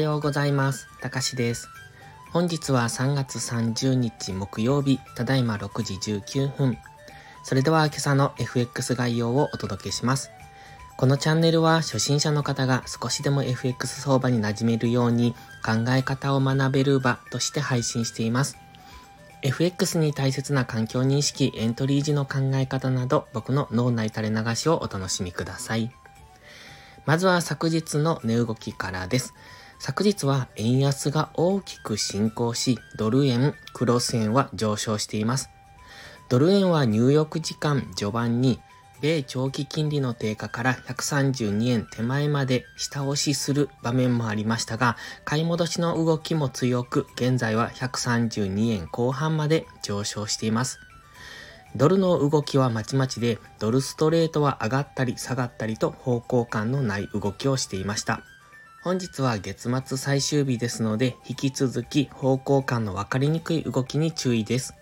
ようございます。たかしです。本日は3月30日木曜日、ただいま6時19分。それでは今朝の FX 概要をお届けします。このチャンネルは初心者の方が少しでも FX 相場に馴染めるように考え方を学べる場として配信しています。FX に大切な環境認識、エントリー時の考え方など僕の脳内垂れ流しをお楽しみください。まずは昨日の値動きからです。昨日は円安が大きく進行し、ドル円、クロス円は上昇しています。ドル円は入浴時間序盤に、米長期金利の低下から132円手前まで下押しする場面もありましたが、買い戻しの動きも強く、現在は132円後半まで上昇しています。ドルの動きはまちまちで、ドルストレートは上がったり下がったりと方向感のない動きをしていました。本日は月末最終日ですので、引き続き方向感の分かりにくい動きに注意です。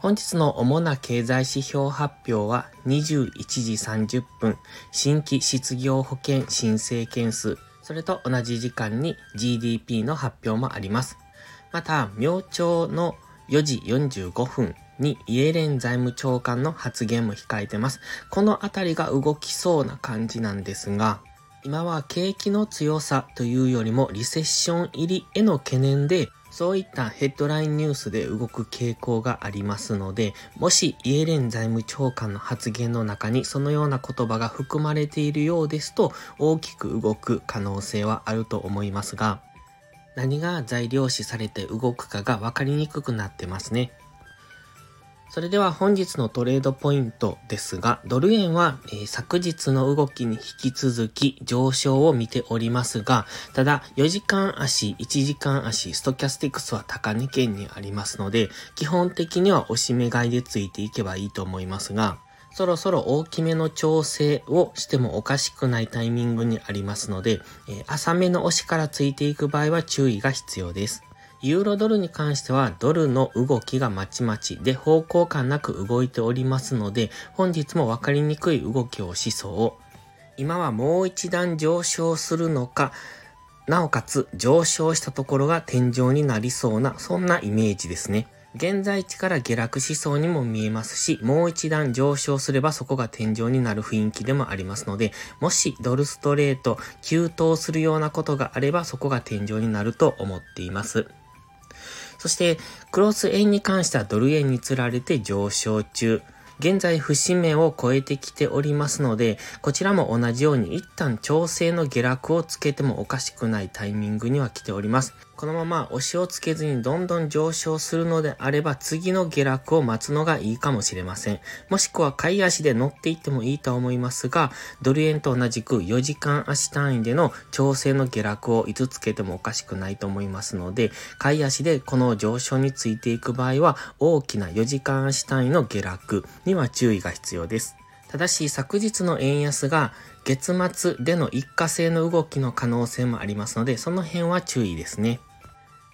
本日の主な経済指標発表は21時30分、新規失業保険申請件数、それと同じ時間に GDP の発表もあります。また、明朝の4時45分にイエレン財務長官の発言も控えてます。このあたりが動きそうな感じなんですが、今は景気の強さというよりもリセッション入りへの懸念で、そういったヘッドラインニュースで動く傾向がありますので、もしイエレン財務長官の発言の中にそのような言葉が含まれているようですと、大きく動く可能性はあると思いますが、何が材料視されて動くかが分かりにくくなってますね。それでは本日のトレードポイントですが、ドル円は、えー、昨日の動きに引き続き上昇を見ておりますが、ただ4時間足、1時間足、ストキャスティクスは高値圏にありますので、基本的には押し目買いでついていけばいいと思いますが、そろそろ大きめの調整をしてもおかしくないタイミングにありますので、えー、浅めの押しからついていく場合は注意が必要です。ユーロドルに関してはドルの動きがまちまちで方向感なく動いておりますので本日も分かりにくい動きをしそう。今はもう一段上昇するのかなおかつ上昇したところが天井になりそうなそんなイメージですね。現在地から下落しそうにも見えますし、もう一段上昇すればそこが天井になる雰囲気でもありますので、もしドルストレート急騰するようなことがあればそこが天井になると思っています。そして、クロス円に関してはドル円につられて上昇中。現在節目を超えてきておりますので、こちらも同じように一旦調整の下落をつけてもおかしくないタイミングには来ております。このまま押しをつけずにどんどん上昇するのであれば次の下落を待つのがいいかもしれません。もしくは買い足で乗っていってもいいと思いますが、ドル円と同じく4時間足単位での調整の下落をいつつけてもおかしくないと思いますので、買い足でこの上昇についていく場合は大きな4時間足単位の下落には注意が必要です。ただし昨日の円安が月末での一過性の動きの可能性もありますので、その辺は注意ですね。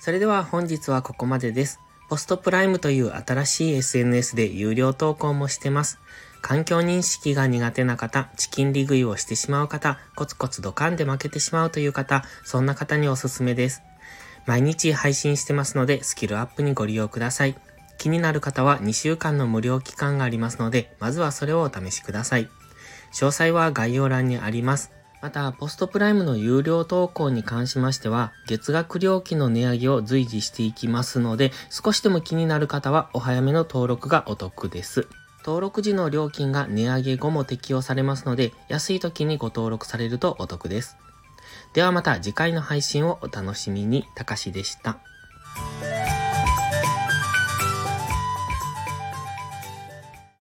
それでは本日はここまでです。ポストプライムという新しい SNS で有料投稿もしてます。環境認識が苦手な方、チキン利食いをしてしまう方、コツコツドカンで負けてしまうという方、そんな方におすすめです。毎日配信してますので、スキルアップにご利用ください。気になる方は2週間の無料期間がありますので、まずはそれをお試しください。詳細は概要欄にあります。また、ポストプライムの有料投稿に関しましては、月額料金の値上げを随時していきますので、少しでも気になる方はお早めの登録がお得です。登録時の料金が値上げ後も適用されますので、安い時にご登録されるとお得です。ではまた次回の配信をお楽しみに、たかしでした。